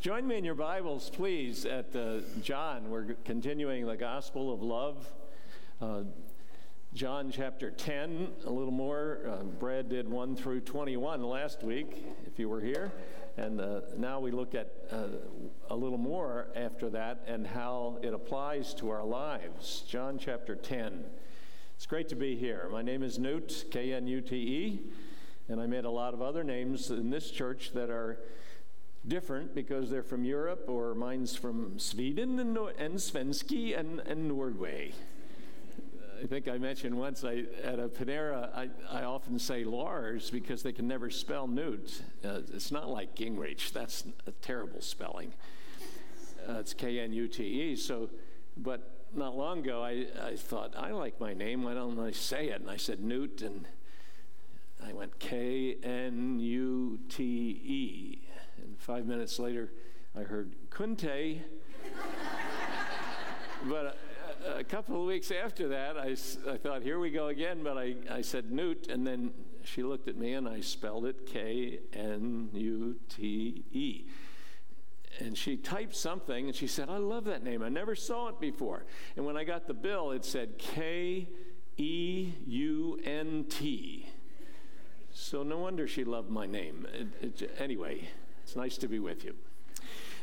Join me in your Bibles, please, at uh, John. We're continuing the Gospel of Love. Uh, John chapter 10, a little more. Uh, Brad did 1 through 21 last week, if you were here. And uh, now we look at uh, a little more after that and how it applies to our lives. John chapter 10. It's great to be here. My name is Newt, K N U T E, and I made a lot of other names in this church that are different because they're from Europe, or mine's from Sweden and, and Svenski and, and Norway. I think I mentioned once I, at a Panera, I, I often say Lars because they can never spell Newt. Uh, it's not like Gingrich, that's a terrible spelling. Uh, it's K N U T E. So, but not long ago, I, I thought, I like my name, why don't I say it? And I said Newt, and I went K N U T E. And five minutes later, I heard Kunte. but uh, a, a, couple of weeks after that, I, I thought, here we go again. But I, I said Newt, and then she looked at me and I spelled it K N U T E. And she typed something and she said, I love that name. I never saw it before. And when I got the bill, it said K E U N T. So no wonder she loved my name. It, it, anyway, it's nice to be with you.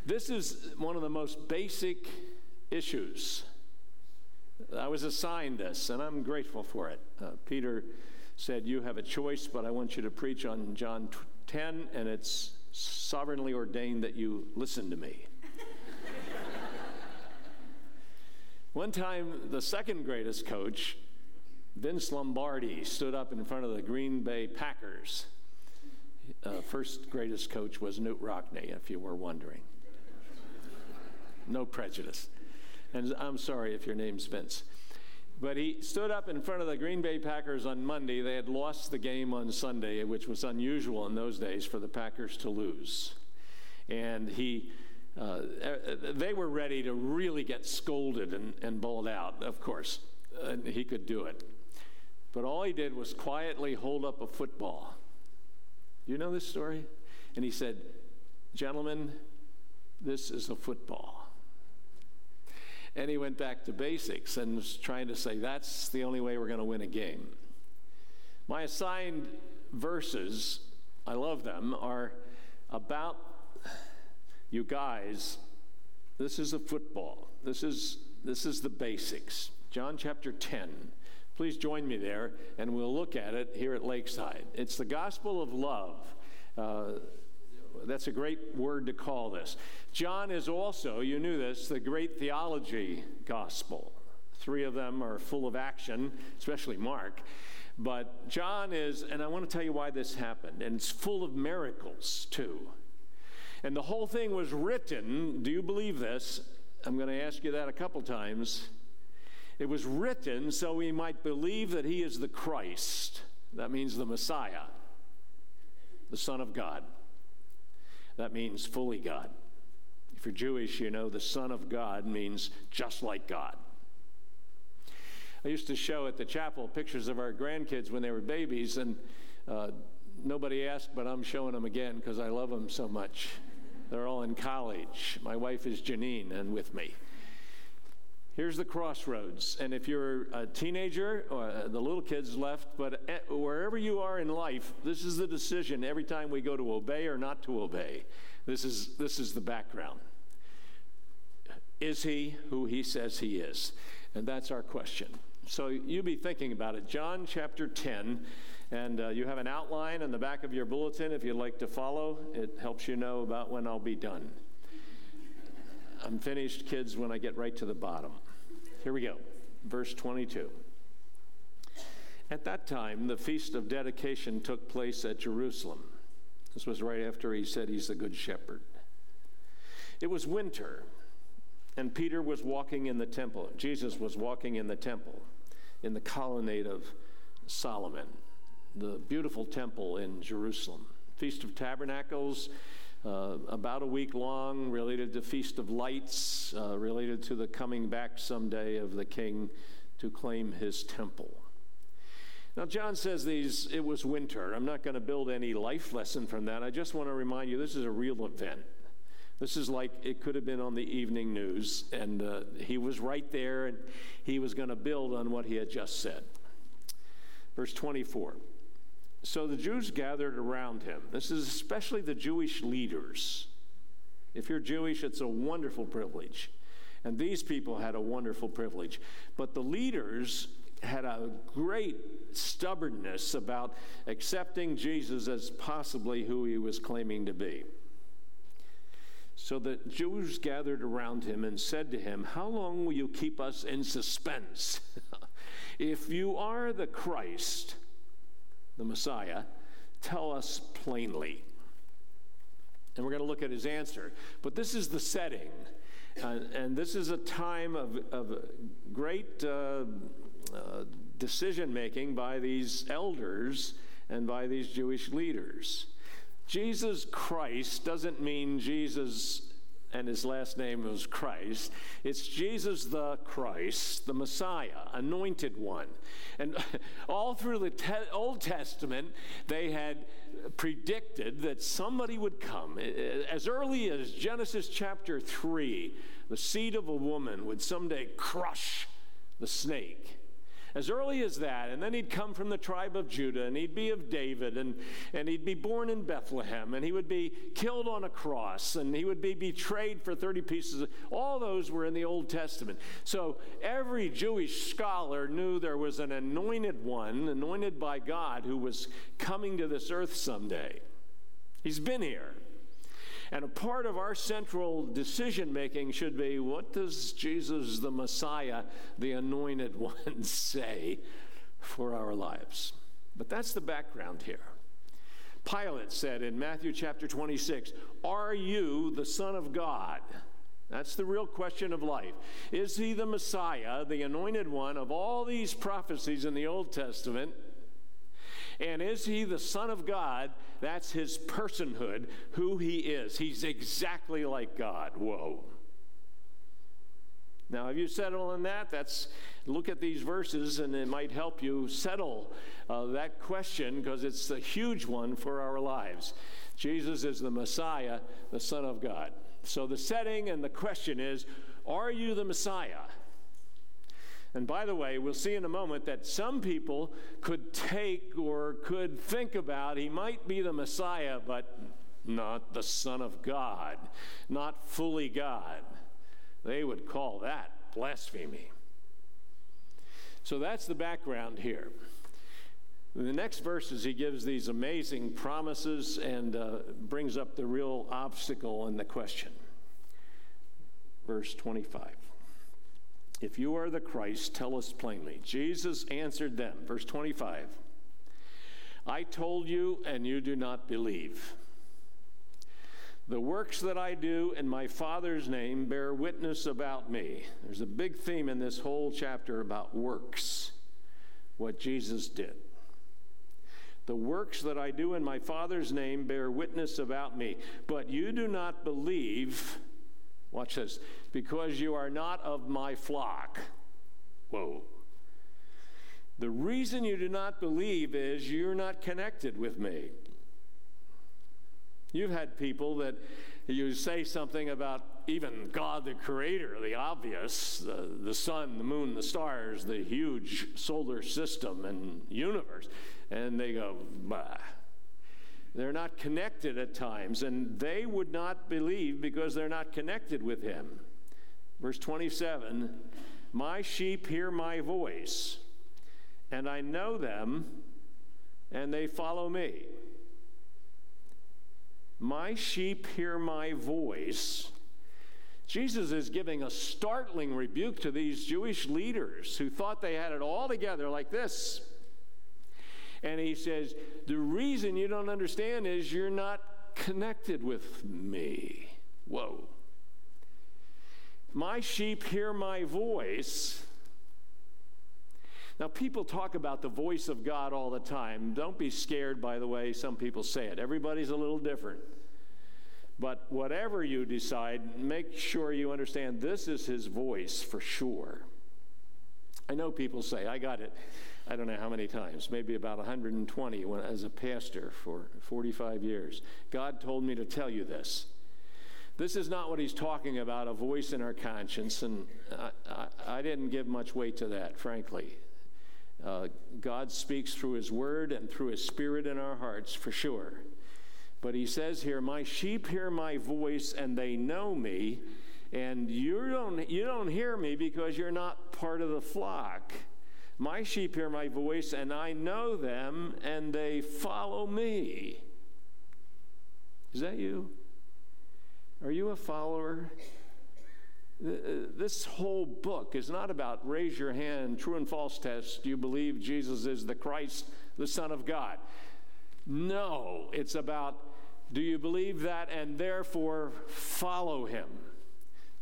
This is one of the most basic issues. I was assigned this, and I'm grateful for it. Uh, Peter said, You have a choice, but I want you to preach on John 10, and it's sovereignly ordained that you listen to me. One time, the second greatest coach, Vince Lombardi, stood up in front of the Green Bay Packers uh, first greatest coach was Knute Rockne, if you were wondering. No prejudice. And I'm sorry if your name's Vince. But he stood up in front of the Green Bay Packers on Monday. They had lost the game on Sunday, which was unusual in those days for the Packers to lose. And he, uh, they were ready to really get scolded and, and bawled out, of course. And he could do it. But all he did was quietly hold up a football you know this story? And he said, Gentlemen, this is a football. And he went back to basics and was trying to say, That's the only way we're going to win a game. My assigned verses, I love them, are about you guys. This is a football. This is, this is the basics. John chapter 10. Please join me there, and we'll look at it here at Lakeside. It's the gospel of love. Uh, that's a great word to call this. John is also, you knew this, the great theology gospel. Three of them are full of action, especially Mark. But John is, and I want to tell you why this happened, and it's full of miracles too. And the whole thing was written, do you believe this? I'm going to ask you that a couple times it was written so we might believe that he is the Christ. That means the Messiah, the Son of God. That means fully God. If you're Jewish, you know the Son of God means just like God. I used to show at the chapel pictures of our grandkids when they were babies, and uh, nobody asked, but I'm showing them again because I love them so much. They're all in college. My wife is Janine and with me. Here's the crossroads. And if you're a teenager, uh, the little kids left, but uh, wherever you are in life, this is the decision every time we go to obey or not to obey. This is, this is the background. Is he who he says he is? And that's our question. So you be thinking about it. John chapter 10, and uh, you have an outline in the back of your bulletin if you'd like to follow. It helps you know about when I'll be done. I'm finished, kids, when I get right to the bottom. Here we go. Verse 22. At that time, the feast of dedication took place at Jerusalem. This was right after he said he's the good shepherd. It was winter, and Peter was walking in the temple. Jesus was walking in the temple, in the colonnade of Solomon, the beautiful temple in Jerusalem. Feast of Tabernacles uh, about a week long, related to Feast of Lights, uh, related to the coming back someday of the king to claim his temple. Now, John says these, it was winter. I'm not going to build any life lesson from that. I just want to remind you this is a real event. This is like it could have been on the evening news, and uh, he was right there, and he was going to build on what he had just said. Verse 24. So the Jews gathered around him. This is especially the Jewish leaders. If you're Jewish, it's a wonderful privilege. And these people had a wonderful privilege. But the leaders had a great stubbornness about accepting Jesus as possibly who he was claiming to be. So the Jews gathered around him and said to him, How long will you keep us in suspense? if you are the Christ, the Messiah, tell us plainly. And we're going to look at his answer. But this is the setting. Uh, and this is a time of, of great uh, uh, decision making by these elders and by these Jewish leaders. Jesus Christ doesn't mean Jesus and his last name was Christ. It's Jesus the Christ, the Messiah, anointed one. And all through the te- Old Testament, they had predicted that somebody would come. As early as Genesis chapter 3, the seed of a woman would someday crush the snake as early as that. And then he'd come from the tribe of Judah, and he'd be of David, and, and he'd be born in Bethlehem, and he would be killed on a cross, and he would be betrayed for 30 pieces. All those were in the Old Testament. So every Jewish scholar knew there was an anointed one, anointed by God, who was coming to this earth someday. He's been here. And a part of our central decision making should be what does Jesus, the Messiah, the anointed one, say for our lives? But that's the background here. Pilate said in Matthew chapter 26, Are you the Son of God? That's the real question of life. Is he the Messiah, the anointed one of all these prophecies in the Old Testament? And is he the Son of God? That's his personhood, who he is. He's exactly like God. Whoa. Now, have you settled on that? That's look at these verses, and it might help you settle uh, that question because it's a huge one for our lives. Jesus is the Messiah, the Son of God. So the setting and the question is: Are you the Messiah? And by the way, we'll see in a moment that some people could take or could think about he might be the Messiah, but not the Son of God, not fully God. They would call that blasphemy. So that's the background here. In the next verses, he gives these amazing promises and uh, brings up the real obstacle and the question. Verse 25. If you are the Christ, tell us plainly. Jesus answered them, verse 25 I told you, and you do not believe. The works that I do in my Father's name bear witness about me. There's a big theme in this whole chapter about works, what Jesus did. The works that I do in my Father's name bear witness about me, but you do not believe Watch this. Because you are not of my flock. Whoa. The reason you do not believe is you're not connected with me. You've had people that you say something about even God the Creator, the obvious, the, the sun, the moon, the stars, the huge solar system and universe, and they go, bah. They're not connected at times, and they would not believe because they're not connected with him. Verse 27 My sheep hear my voice, and I know them, and they follow me. My sheep hear my voice. Jesus is giving a startling rebuke to these Jewish leaders who thought they had it all together like this. And he says, The reason you don't understand is you're not connected with me. Whoa. My sheep hear my voice. Now, people talk about the voice of God all the time. Don't be scared by the way some people say it. Everybody's a little different. But whatever you decide, make sure you understand this is his voice for sure. I know people say, I got it. I don't know how many times, maybe about 120 when, as a pastor for 45 years. God told me to tell you this This is not what he's talking about, a voice in our conscience, and I, I, I didn't give much weight to that, frankly. Uh, God speaks through his word and through his spirit in our hearts, for sure. But he says here, My sheep hear my voice and they know me, and you don't, you don't hear me because you're not part of the flock. My sheep hear my voice, and I know them, and they follow me. Is that you? Are you a follower? Uh, this whole book is not about raise your hand, true and false test. Do you believe Jesus is the Christ, the Son of God? No, it's about do you believe that and therefore follow him,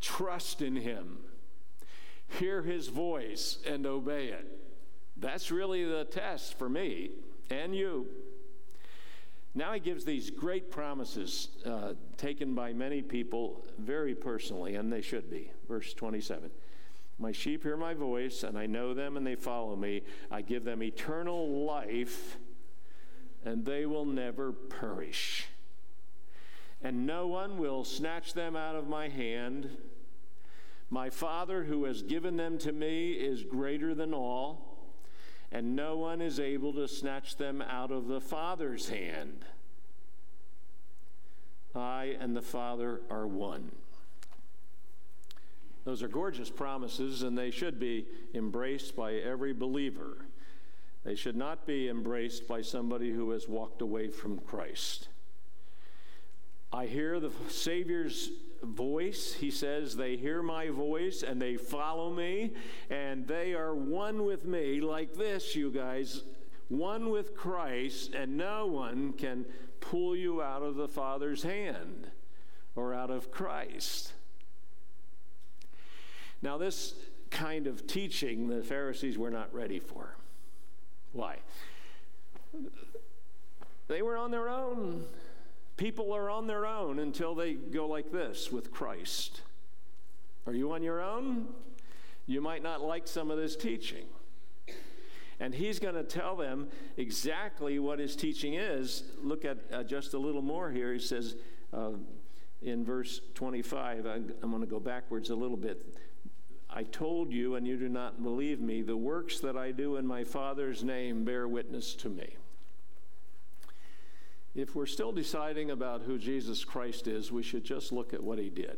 trust in him, hear his voice and obey it? That's really the test for me and you. Now he gives these great promises uh, taken by many people very personally, and they should be. Verse 27 My sheep hear my voice, and I know them, and they follow me. I give them eternal life, and they will never perish. And no one will snatch them out of my hand. My Father, who has given them to me, is greater than all and no one is able to snatch them out of the Father's hand. I and the Father are one. Those are gorgeous promises, and they should be embraced by every believer. They should not be embraced by somebody who has walked away from Christ. I hear the Savior's voice. He says, They hear my voice and they follow me, and they are one with me, like this, you guys, one with Christ, and no one can pull you out of the Father's hand or out of Christ. Now, this kind of teaching the Pharisees were not ready for. Why? They were on their own. People are on their own until they go like this with Christ. Are you on your own? You might not like some of this teaching. And he's going to tell them exactly what his teaching is. Look at uh, just a little more here. He says uh, in verse 25, I'm, I'm going to go backwards a little bit. I told you, and you do not believe me, the works that I do in my Father's name bear witness to me if we're still deciding about who Jesus Christ is, we should just look at what he did.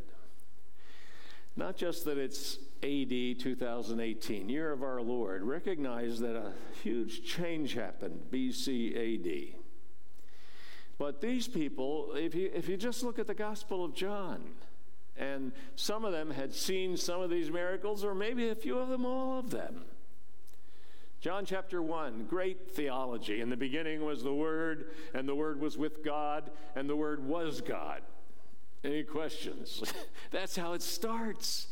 Not just that it's AD 2018, year of our Lord. Recognize that a huge change happened BC AD. But these people, if you, if you just look at the Gospel of John, and some of them had seen some of these miracles, or maybe a few of them, all of them. John chapter 1, great theology. In the beginning was the Word, and the Word was with God, and the Word was God. Any questions? That's how it starts.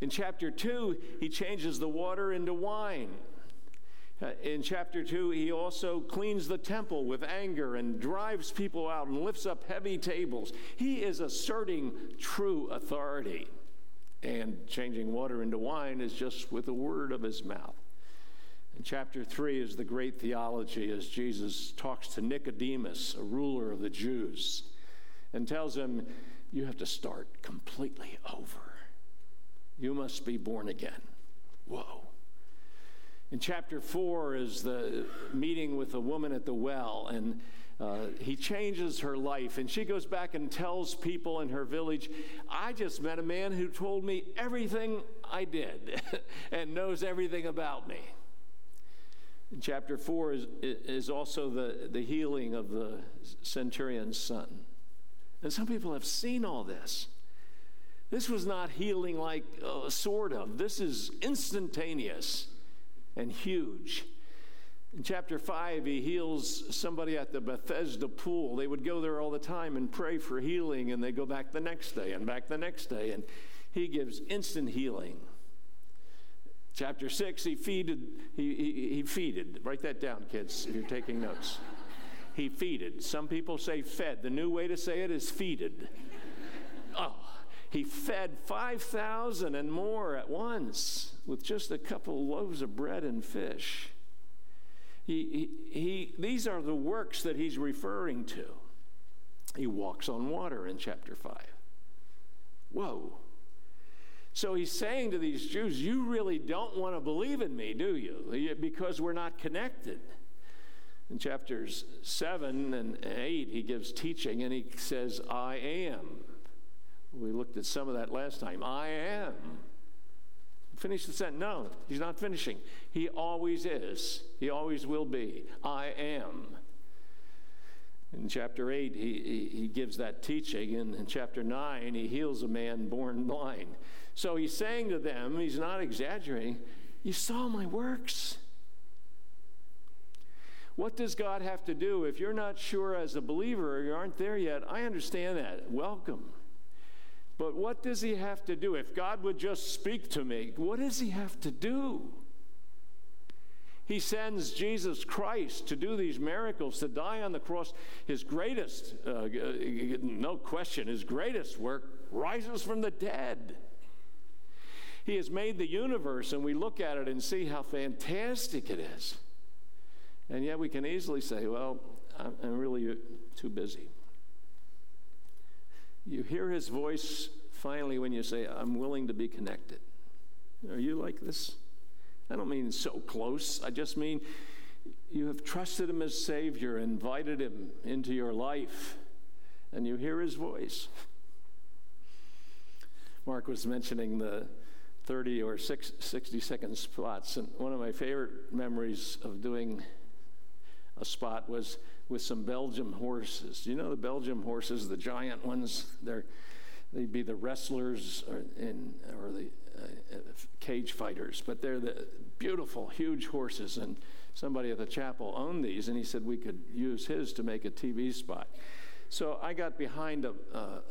In chapter 2, he changes the water into wine. Uh, in chapter 2, he also cleans the temple with anger and drives people out and lifts up heavy tables. He is asserting true authority. And changing water into wine is just with the word of his mouth. Chapter 3 is the great theology as Jesus talks to Nicodemus, a ruler of the Jews, and tells him, You have to start completely over. You must be born again. Whoa. In chapter 4 is the meeting with a woman at the well, and uh, he changes her life, and she goes back and tells people in her village, I just met a man who told me everything I did and knows everything about me. Chapter 4 is, is also the, the healing of the centurion's son. And some people have seen all this. This was not healing like uh, sort of, this is instantaneous and huge. In chapter 5, he heals somebody at the Bethesda pool. They would go there all the time and pray for healing, and they go back the next day and back the next day, and he gives instant healing. Chapter 6, he feeded, he, he, he feeded. Write that down, kids, if you're taking notes. He feeded. Some people say fed. The new way to say it is feeded. Oh, he fed 5,000 and more at once with just a couple loaves of bread and fish. He, he, he, these are the works that he's referring to. He walks on water in chapter 5. Whoa. So he's saying to these Jews, You really don't want to believe in me, do you? Because we're not connected. In chapters 7 and 8, he gives teaching and he says, I am. We looked at some of that last time. I am. Finish the sentence. No, he's not finishing. He always is. He always will be. I am. In chapter 8, he, he, he gives that teaching. And in chapter 9, he heals a man born blind. So he's saying to them, he's not exaggerating, You saw my works. What does God have to do? If you're not sure as a believer or you aren't there yet, I understand that. Welcome. But what does he have to do? If God would just speak to me, what does he have to do? He sends Jesus Christ to do these miracles, to die on the cross. His greatest, uh, no question, his greatest work rises from the dead. He has made the universe, and we look at it and see how fantastic it is. And yet we can easily say, well, I'm really too busy. You hear his voice finally when you say, I'm willing to be connected. Are you like this? I don't mean so close. I just mean you have trusted him as Savior, invited him into your life, and you hear his voice. Mark was mentioning the 30 or 60 second spots, and one of my favorite memories of doing a spot was with some Belgium horses. You know the Belgium horses, the giant ones? They're, they'd be the wrestlers or, in, or the uh, cage fighters, but they're the beautiful, huge horses. And somebody at the chapel owned these, and he said we could use his to make a TV spot. So I got behind a, a,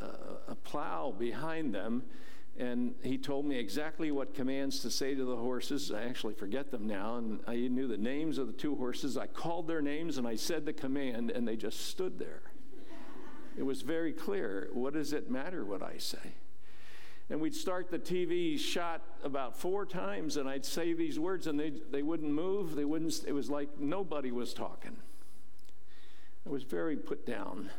a plow behind them and he told me exactly what commands to say to the horses. I actually forget them now, and I knew the names of the two horses. I called their names and I said the command, and they just stood there. it was very clear. What does it matter what I say? And we'd start the TV shot about four times, and I'd say these words, and they, they wouldn't move. They wouldn't, it was like nobody was talking. I was very put down.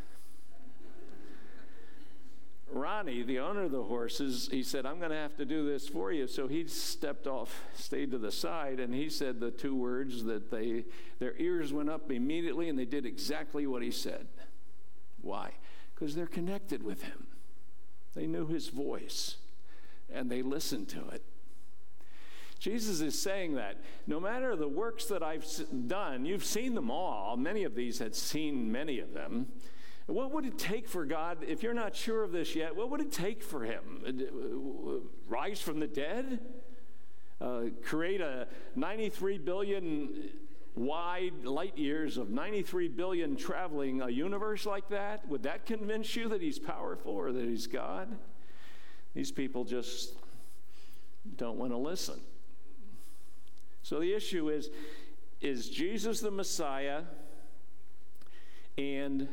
Ronnie, the owner of the horses, he said, I'm going to have to do this for you. So he stepped off, stayed to the side, and he said the two words that they, their ears went up immediately and they did exactly what he said. Why? Because they're connected with him. They knew his voice and they listened to it. Jesus is saying that no matter the works that I've done, you've seen them all. Many of these had seen many of them. What would it take for God, if you're not sure of this yet, what would it take for Him? Rise from the dead? Uh, create a 93 billion wide light years of 93 billion traveling a universe like that? Would that convince you that He's powerful or that He's God? These people just don't want to listen. So the issue is is Jesus the Messiah? And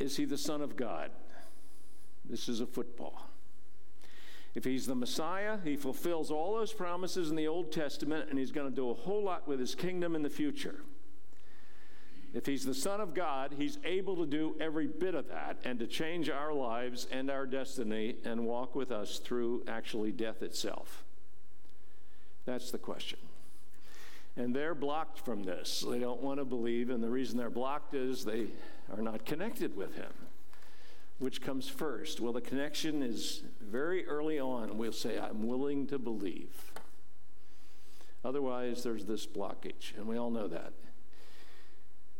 is he the Son of God? This is a football. If he's the Messiah, he fulfills all those promises in the Old Testament, and he's going to do a whole lot with his kingdom in the future. If he's the Son of God, he's able to do every bit of that and to change our lives and our destiny and walk with us through actually death itself. That's the question. And they're blocked from this. They don't want to believe, and the reason they're blocked is they are not connected with Him. Which comes first? Well, the connection is very early on. We'll say, I'm willing to believe. Otherwise, there's this blockage, and we all know that.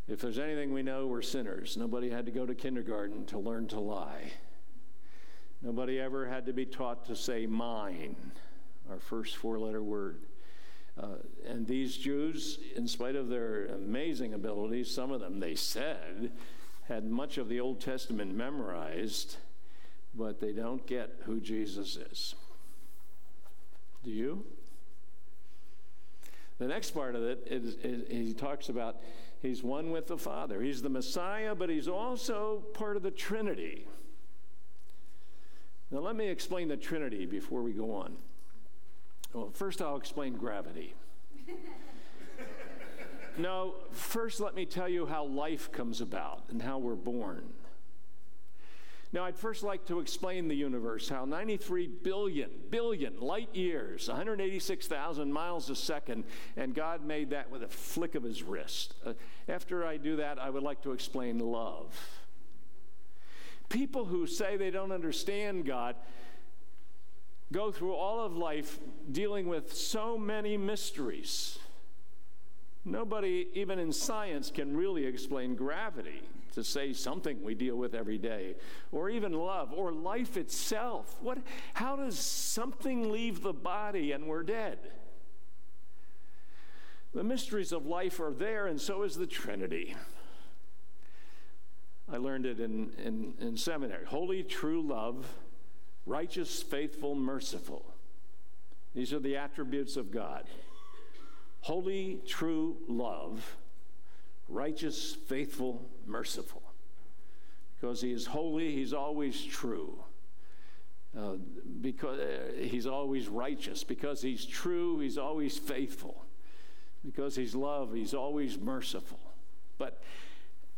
If there's anything we know, we're sinners. Nobody had to go to kindergarten to learn to lie. Nobody ever had to be taught to say mine, our first four letter word. Uh, and these Jews, in spite of their amazing abilities, some of them, they said, had much of the Old Testament memorized, but they don't get who Jesus is. Do you? The next part of it is, is, he talks about he's one with the Father. He's the Messiah, but he's also part of the Trinity. Now, let me explain the Trinity before we go on. Well, first, I'll explain gravity. no, first, let me tell you how life comes about and how we're born. Now, I'd first like to explain the universe how 93 billion, billion light years, 186,000 miles a second, and God made that with a flick of his wrist. Uh, after I do that, I would like to explain love. People who say they don't understand God go through all of life dealing with so many mysteries. Nobody, even in science, can really explain gravity to say something we deal with every day, or even love, or life itself. What, how does something leave the body and we're dead? The mysteries of life are there, and so is the Trinity. I learned it in, in, in seminary. Holy, true love, righteous, faithful, merciful. These are the attributes of God. Holy, true love, righteous, faithful, merciful. Because he is holy, he's always true. Uh, because uh, he's always righteous. Because he's true, he's always faithful. Because he's love, he's always merciful. But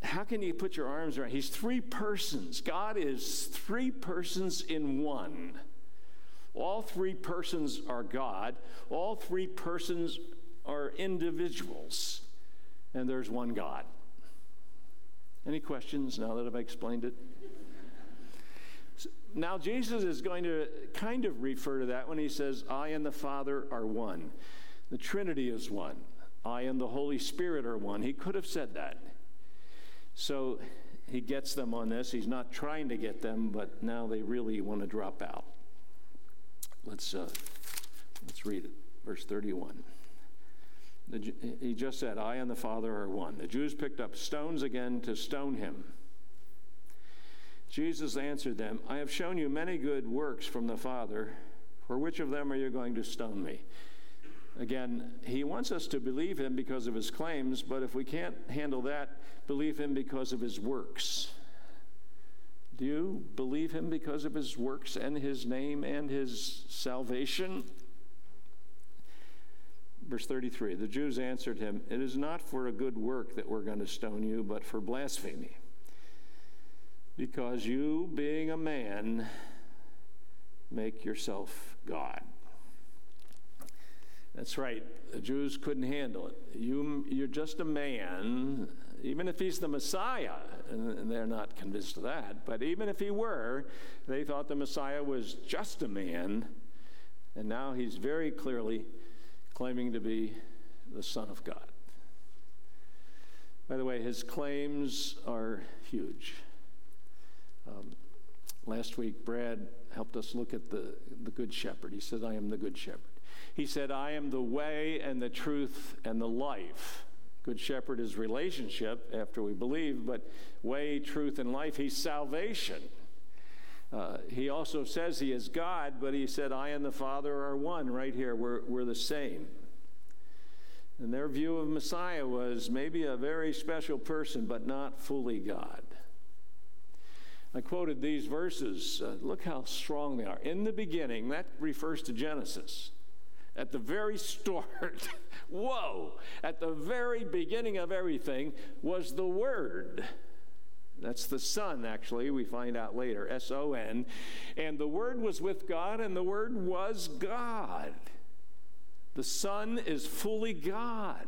how can you put your arms around? He's three persons. God is three persons in one. All three persons are God. All three persons are individuals and there's one God. Any questions now that I've explained it? Now, Jesus is going to kind of refer to that when he says, I and the Father are one. The Trinity is one. I and the Holy Spirit are one. He could have said that. So he gets them on this. He's not trying to get them, but now they really want to drop out. Let's, uh, let's read it. Verse 31. The, he just said, I and the Father are one. The Jews picked up stones again to stone him. Jesus answered them, I have shown you many good works from the Father. For which of them are you going to stone me? Again, he wants us to believe him because of his claims, but if we can't handle that, believe him because of his works. Do you believe him because of his works and his name and his salvation? Verse 33 The Jews answered him, It is not for a good work that we're going to stone you, but for blasphemy. Because you, being a man, make yourself God. That's right. The Jews couldn't handle it. You, you're just a man, even if he's the Messiah, and they're not convinced of that, but even if he were, they thought the Messiah was just a man, and now he's very clearly claiming to be the Son of God. By the way, his claims are huge. Um, last week, Brad helped us look at the, the Good Shepherd. He said, I am the Good Shepherd. He said, I am the way and the truth and the life. Good Shepherd is relationship after we believe, but way, truth, and life, he's salvation. Uh, he also says he is God, but he said, I and the Father are one right here. We're, we're the same. And their view of Messiah was maybe a very special person, but not fully God. I quoted these verses. Uh, look how strong they are. In the beginning, that refers to Genesis. At the very start, whoa, at the very beginning of everything was the Word that's the Son, actually, we find out later, S O N. And the Word was with God, and the Word was God. The Son is fully God.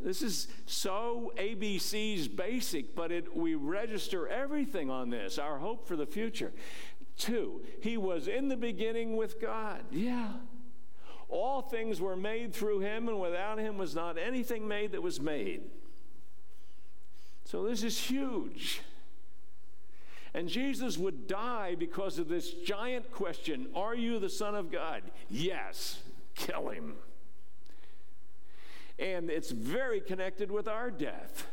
This is so ABC's basic, but it, we register everything on this, our hope for the future. Two, he was in the beginning with God. Yeah. All things were made through him, and without him was not anything made that was made. So this is huge. And Jesus would die because of this giant question Are you the Son of God? Yes, kill him. And it's very connected with our death.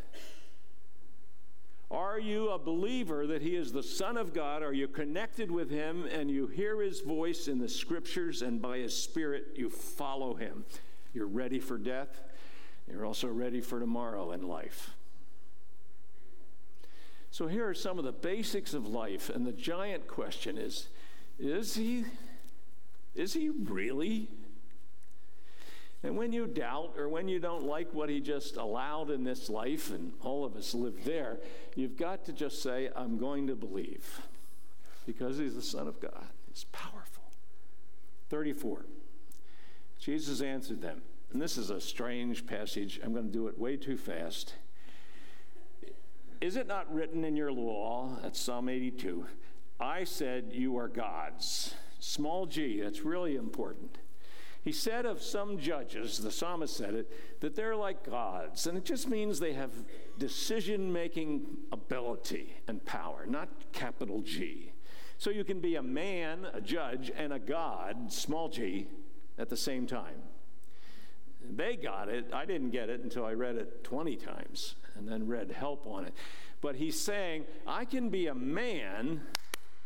Are you a believer that He is the Son of God? Are you connected with Him and you hear His voice in the Scriptures and by His Spirit you follow Him? You're ready for death. You're also ready for tomorrow in life. So here are some of the basics of life, and the giant question is is he is he really? And when you doubt or when you don't like what he just allowed in this life, and all of us live there, you've got to just say, I'm going to believe because he's the Son of God. He's powerful. 34. Jesus answered them, and this is a strange passage. I'm going to do it way too fast. Is it not written in your law, at Psalm 82, I said you are gods? Small g, that's really important. He said of some judges, the psalmist said it, that they're like gods. And it just means they have decision making ability and power, not capital G. So you can be a man, a judge, and a god, small g, at the same time. They got it. I didn't get it until I read it 20 times and then read help on it. But he's saying, I can be a man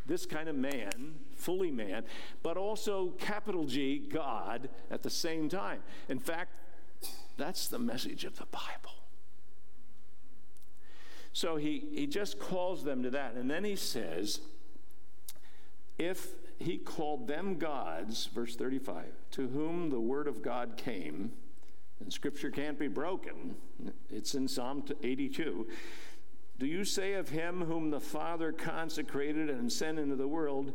this kind of man, fully man, but also capital G, God, at the same time. In fact, that's the message of the Bible. So he, he just calls them to that. And then he says, if he called them gods, verse 35, to whom the word of God came, and scripture can't be broken, it's in Psalm 82. Do you say of him whom the Father consecrated and sent into the world,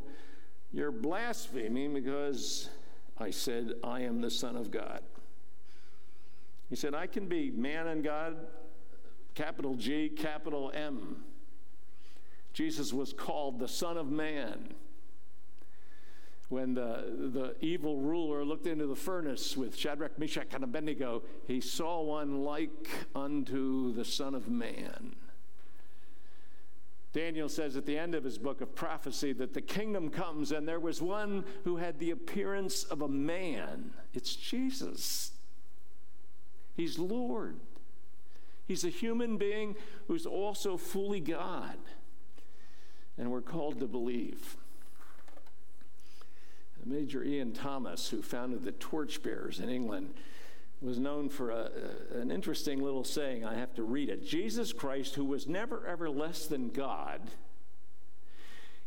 You're blaspheming because I said, I am the Son of God? He said, I can be man and God, capital G, capital M. Jesus was called the Son of Man. When the, the evil ruler looked into the furnace with Shadrach, Meshach, and Abednego, he saw one like unto the Son of Man. Daniel says at the end of his book of prophecy that the kingdom comes and there was one who had the appearance of a man. It's Jesus. He's Lord. He's a human being who's also fully God. And we're called to believe. Major Ian Thomas, who founded the Torchbearers in England, was known for a, an interesting little saying. I have to read it. Jesus Christ, who was never ever less than God,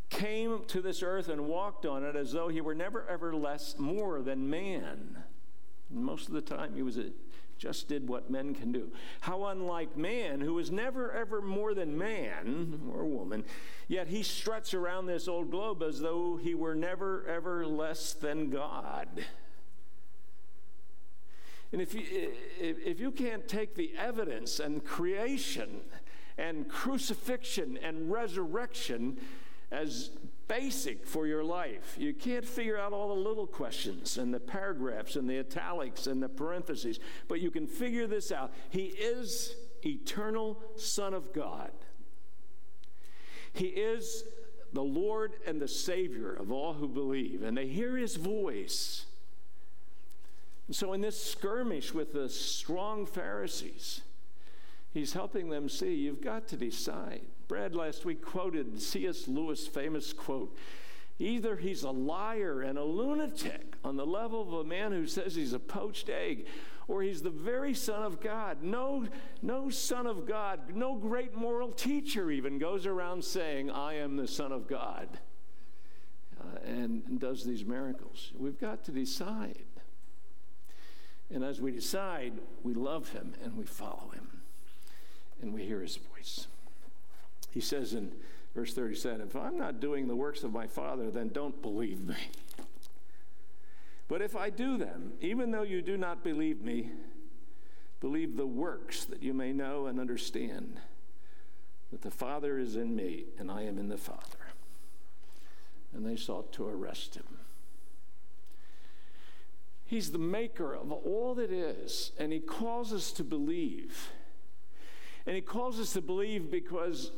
came to this earth and walked on it as though he were never ever less more than man. And most of the time, he was a, just did what men can do. How unlike man, who was never ever more than man or woman, yet he struts around this old globe as though he were never ever less than God. And if you, if you can't take the evidence and creation and crucifixion and resurrection as basic for your life, you can't figure out all the little questions and the paragraphs and the italics and the parentheses, but you can figure this out. He is eternal Son of God. He is the Lord and the Savior of all who believe, and they hear his voice. So, in this skirmish with the strong Pharisees, he's helping them see you've got to decide. Brad last week quoted C.S. Lewis' famous quote either he's a liar and a lunatic on the level of a man who says he's a poached egg, or he's the very Son of God. No, no Son of God, no great moral teacher even goes around saying, I am the Son of God, uh, and does these miracles. We've got to decide. And as we decide, we love him and we follow him and we hear his voice. He says in verse 37 If I'm not doing the works of my Father, then don't believe me. But if I do them, even though you do not believe me, believe the works that you may know and understand that the Father is in me and I am in the Father. And they sought to arrest him. He's the maker of all that is, and He calls us to believe. And He calls us to believe because,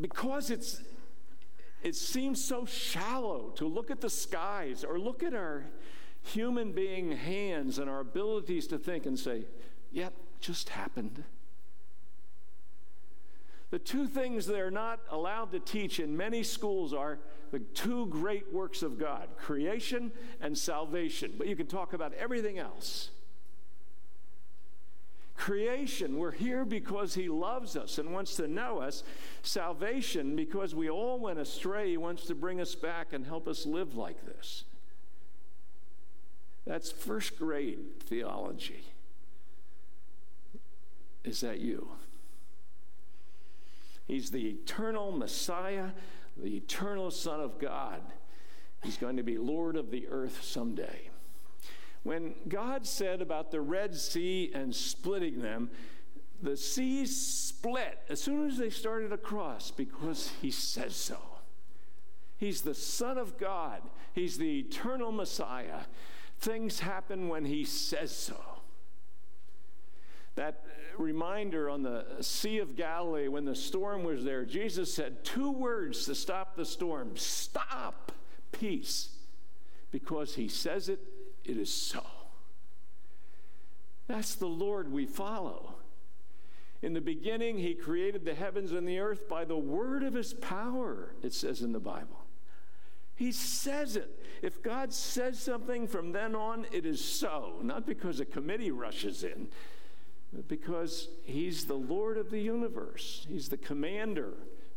because it's, it seems so shallow to look at the skies or look at our human being hands and our abilities to think and say, yep, just happened. The two things they're not allowed to teach in many schools are the two great works of God creation and salvation. But you can talk about everything else. Creation, we're here because He loves us and wants to know us. Salvation, because we all went astray, He wants to bring us back and help us live like this. That's first grade theology. Is that you? He's the eternal Messiah, the eternal Son of God. He's going to be Lord of the earth someday. When God said about the Red Sea and splitting them, the sea split as soon as they started across because He says so. He's the Son of God, He's the eternal Messiah. Things happen when He says so. That reminder on the Sea of Galilee when the storm was there, Jesus said two words to stop the storm stop, peace. Because He says it, it is so. That's the Lord we follow. In the beginning, He created the heavens and the earth by the word of His power, it says in the Bible. He says it. If God says something from then on, it is so. Not because a committee rushes in, because He's the Lord of the universe, He's the commander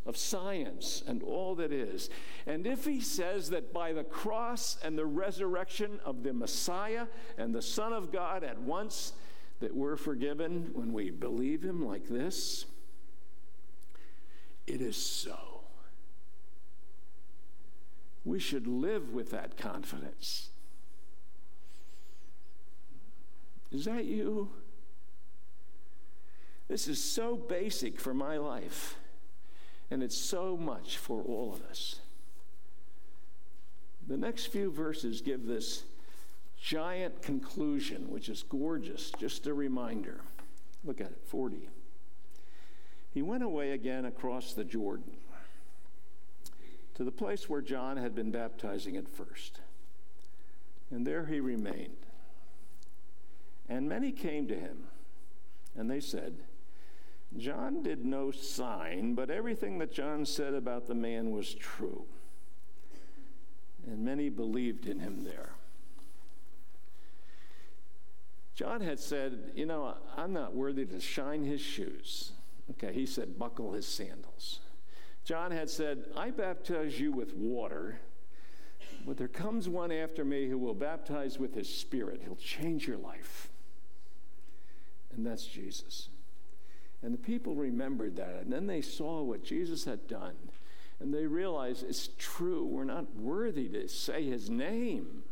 of science and all that is. And if he says that by the cross and the resurrection of the Messiah and the Son of God at once, that we're forgiven when we believe him like this, it is so. We should live with that confidence. Is that you? This is so basic for my life. And it's so much for all of us. The next few verses give this giant conclusion, which is gorgeous, just a reminder. Look at it 40. He went away again across the Jordan to the place where John had been baptizing at first. And there he remained. And many came to him, and they said, John did no sign, but everything that John said about the man was true. And many believed in him there. John had said, You know, I'm not worthy to shine his shoes. Okay, he said, Buckle his sandals. John had said, I baptize you with water, but there comes one after me who will baptize with his spirit. He'll change your life. And that's Jesus. And the people remembered that. And then they saw what Jesus had done. And they realized it's true. We're not worthy to say his name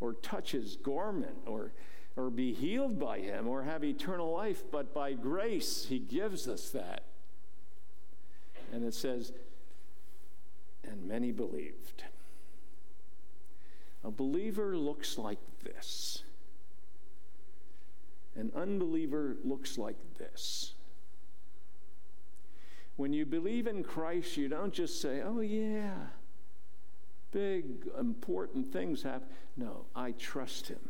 or touch his garment or, or be healed by him or have eternal life. But by grace, he gives us that. And it says, and many believed. A believer looks like this. An unbeliever looks like this. When you believe in Christ, you don't just say, oh, yeah, big, important things happen. No, I trust Him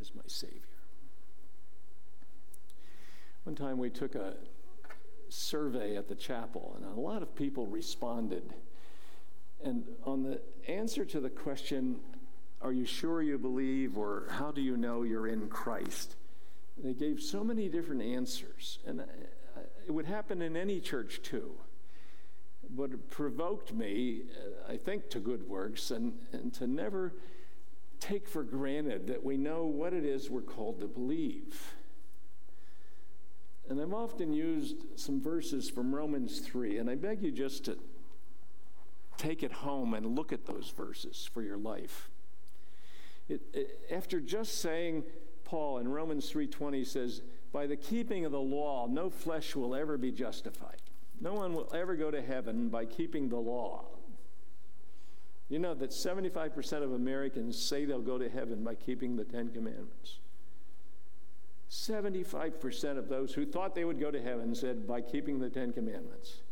as my Savior. One time we took a survey at the chapel, and a lot of people responded. And on the answer to the question, are you sure you believe, or how do you know you're in Christ? They gave so many different answers. And it would happen in any church too. But it provoked me, uh, I think, to good works and, and to never take for granted that we know what it is we're called to believe. And I've often used some verses from Romans 3, and I beg you just to take it home and look at those verses for your life. It, it, after just saying, Paul in Romans 3:20 says, "By the keeping of the law, no flesh will ever be justified. No one will ever go to heaven by keeping the law." You know that 75% of Americans say they'll go to heaven by keeping the 10 commandments. 75% of those who thought they would go to heaven said by keeping the 10 commandments.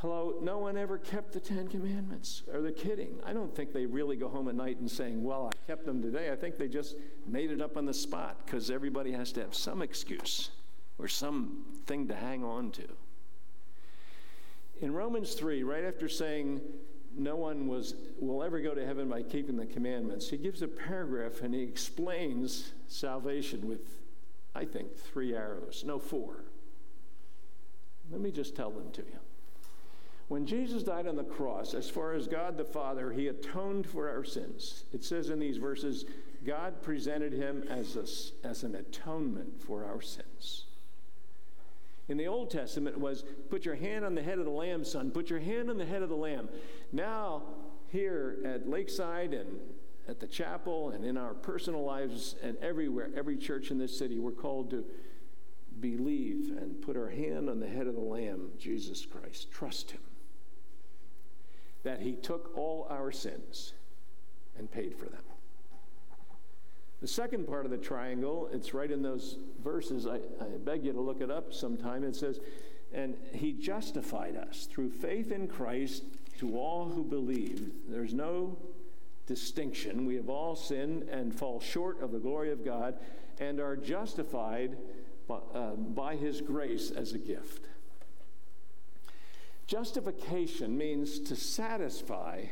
Hello, no one ever kept the Ten Commandments. Are they kidding? I don't think they really go home at night and saying, Well, I kept them today. I think they just made it up on the spot because everybody has to have some excuse or something to hang on to. In Romans 3, right after saying, no one was, will ever go to heaven by keeping the commandments. He gives a paragraph and he explains salvation with, I think, three arrows. No, four. Let me just tell them to you. When Jesus died on the cross, as far as God the Father, he atoned for our sins. It says in these verses, God presented him as, a, as an atonement for our sins. In the Old Testament was put your hand on the head of the lamb, son. Put your hand on the head of the lamb. Now, here at Lakeside and at the chapel and in our personal lives and everywhere, every church in this city, we're called to believe and put our hand on the head of the lamb, Jesus Christ. Trust him that he took all our sins and paid for them. The second part of the triangle, it's right in those verses. I, I, beg you to look it up sometime. It says, And he justified us through faith in Christ to all who believe. There's no distinction. We have all sinned and fall short of the glory of God and are justified by, uh, by his grace as a gift. Justification means to satisfy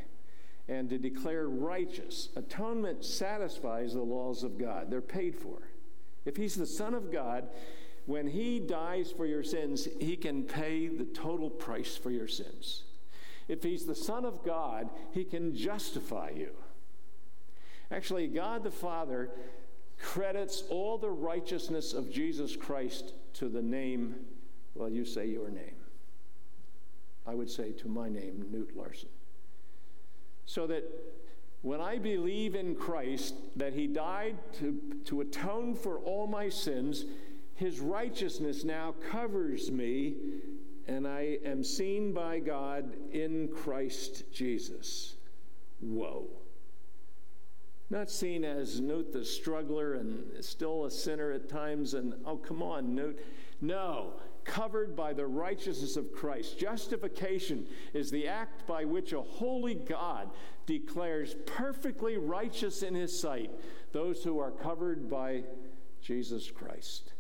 and to declare righteous. Atonement satisfies the laws of God, they're paid for. If He's the Son of God, when He dies for your sins, He can pay the total price for your sins. If He's the Son of God, He can justify you. Actually, God the Father credits all the righteousness of Jesus Christ to the name, well, you say your name. I would say to my name, Knute Larson. So that when I believe in Christ, that He died to, to atone for all my sins, His righteousness now covers me, and I am seen by God in Christ Jesus. Whoa. Not seen as Knute the struggler and still a sinner at times, and oh, come on, Knute. No, covered by the righteousness of Christ. Justification is the act by which a holy God declares perfectly righteous in his sight those who are covered by Jesus Christ,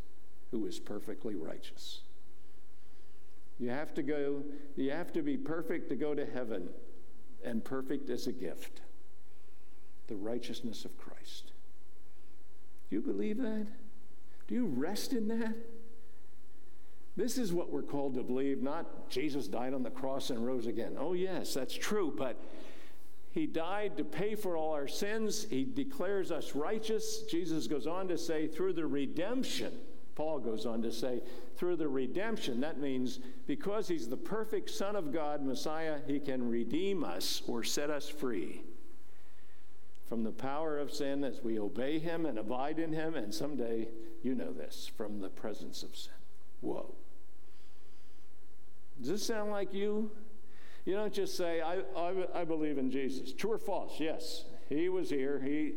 who is perfectly righteous. You have to go, you have to be perfect to go to heaven, and perfect is a gift. The righteousness of Christ. Do you believe that? Do you rest in that? This is what we're called to believe, not Jesus died on the cross and rose again. Oh, yes, that's true, but he died to pay for all our sins. He declares us righteous. Jesus goes on to say, through the redemption, Paul goes on to say, through the redemption, that means because he's the perfect Son of God, Messiah, he can redeem us or set us free from the power of sin as we obey him and abide in him, and someday, you know this, from the presence of sin. Whoa. Does this sound like you? You don't just say, I, I, I believe in Jesus. True or false? Yes. He was here. He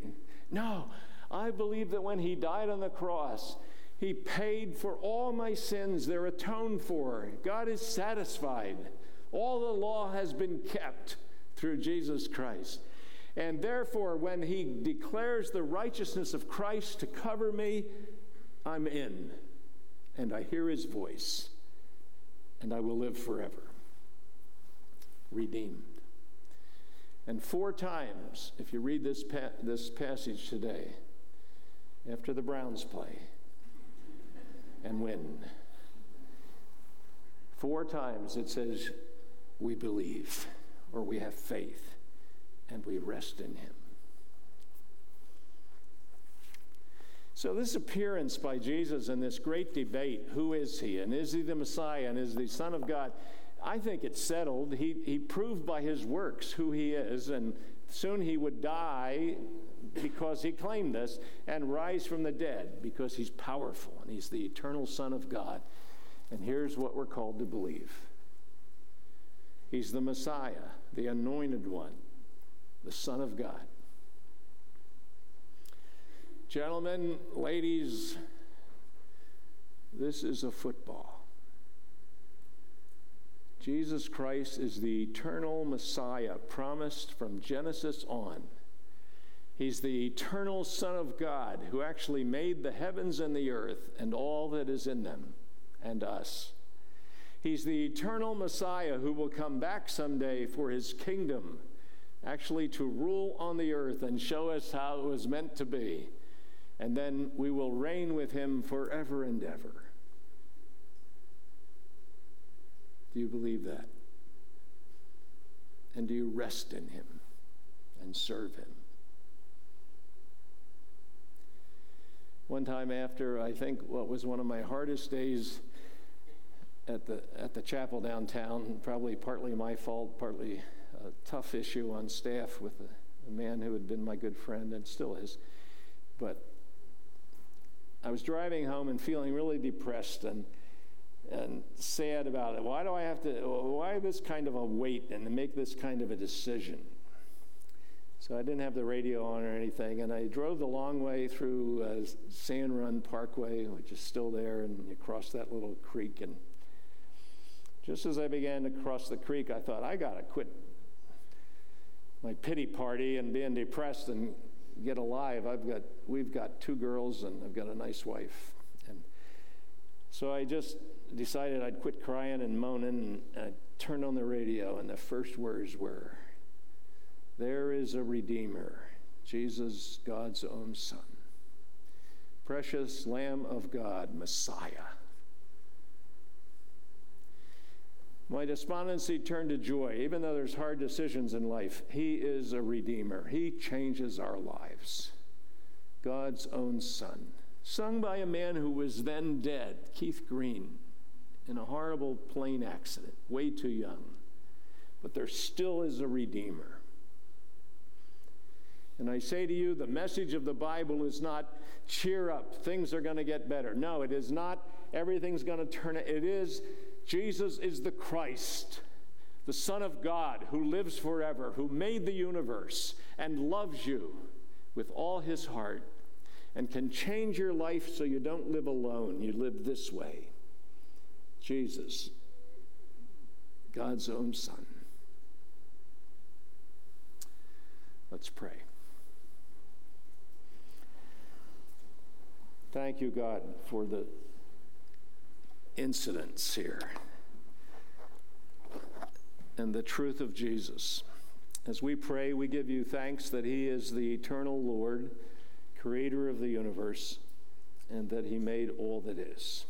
No. I believe that when he died on the cross, he paid for all my sins. They're atoned for. God is satisfied. All the law has been kept through Jesus Christ. And therefore, when he declares the righteousness of Christ to cover me, I'm in. And I hear his voice and I will live forever. Redeemed. And four times, if you read this, pa- this passage today, after the Browns play and win, four times it says, We believe, or we have faith, and we rest in Him. So, this appearance by Jesus in this great debate who is he? And is he the Messiah? And is he the Son of God? I think it's settled. He, he proved by his works who he is, and soon he would die because he claimed this and rise from the dead because he's powerful and he's the eternal Son of God. And here's what we're called to believe He's the Messiah, the anointed one, the Son of God. Gentlemen, ladies, this is a football. Jesus Christ is the eternal Messiah promised from Genesis on. He's the eternal Son of God who actually made the heavens and the earth and all that is in them and us. He's the eternal Messiah who will come back someday for his kingdom, actually to rule on the earth and show us how it was meant to be and then we will reign with him forever and ever. Do you believe that? And do you rest in Him and serve Him? One time after, I think what was one of my hardest days at the, at the chapel downtown, probably partly my fault, partly a tough issue on staff with a, a man who had been my good friend and still is. But I was driving home and feeling really depressed and and sad about it. Why do I have to, why this kind of a wait and make this kind of a decision? So I didn't have the radio on or anything, and I drove the long way through uh, Sand Run Parkway, which is still there, and you cross that little creek. And just as I began to cross the creek, I thought, I got to quit my pity party and being depressed and get alive. I've got, we've got two girls, and I've got a nice wife. And so I just decided I'd quit crying and moaning, and I turned on the radio, and the first words were, There is a Redeemer, Jesus, God's own Son, precious Lamb of God, Messiah. My despondency turned to joy, even though there's hard decisions in life. He is a Redeemer, He changes our lives. God's own Son sung by a man who was then dead, Keith Green in a horrible plane accident, way too young. But there still is a Redeemer. And I say to you, the message of the Bible is not cheer up, things are going to get better. No, it is not everything's going to turn. It is Jesus is the Christ, the Son of God, who lives forever, who made the universe and loves you with all his heart and can change your life so you don't live alone. You live this way. Jesus, God's own Son. Let's pray. Thank you, God, for the incidents here and the truth of Jesus. As we pray, we give you thanks that He is the eternal Lord, creator of the universe, and that He made all that is.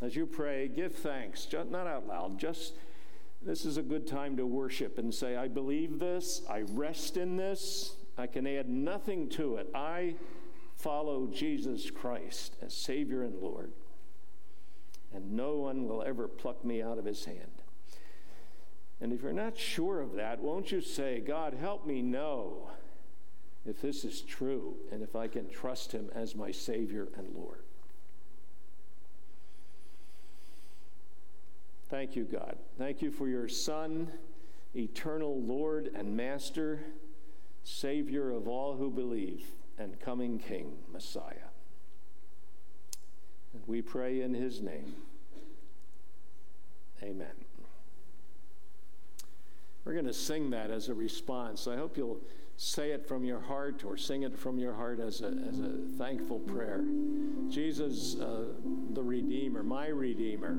As you pray, give thanks, not out loud, just this is a good time to worship and say, I believe this, I rest in this, I can add nothing to it. I follow Jesus Christ as Savior and Lord, and no one will ever pluck me out of his hand. And if you're not sure of that, won't you say, God, help me know if this is true and if I can trust him as my Savior and Lord? Thank you, God. Thank you for your Son, eternal Lord and Master, Savior of all who believe, and coming King, Messiah. And we pray in his name. Amen. We're going to sing that as a response. I hope you'll say it from your heart or sing it from your heart as a, as a thankful prayer. Jesus, uh, the Redeemer, my Redeemer.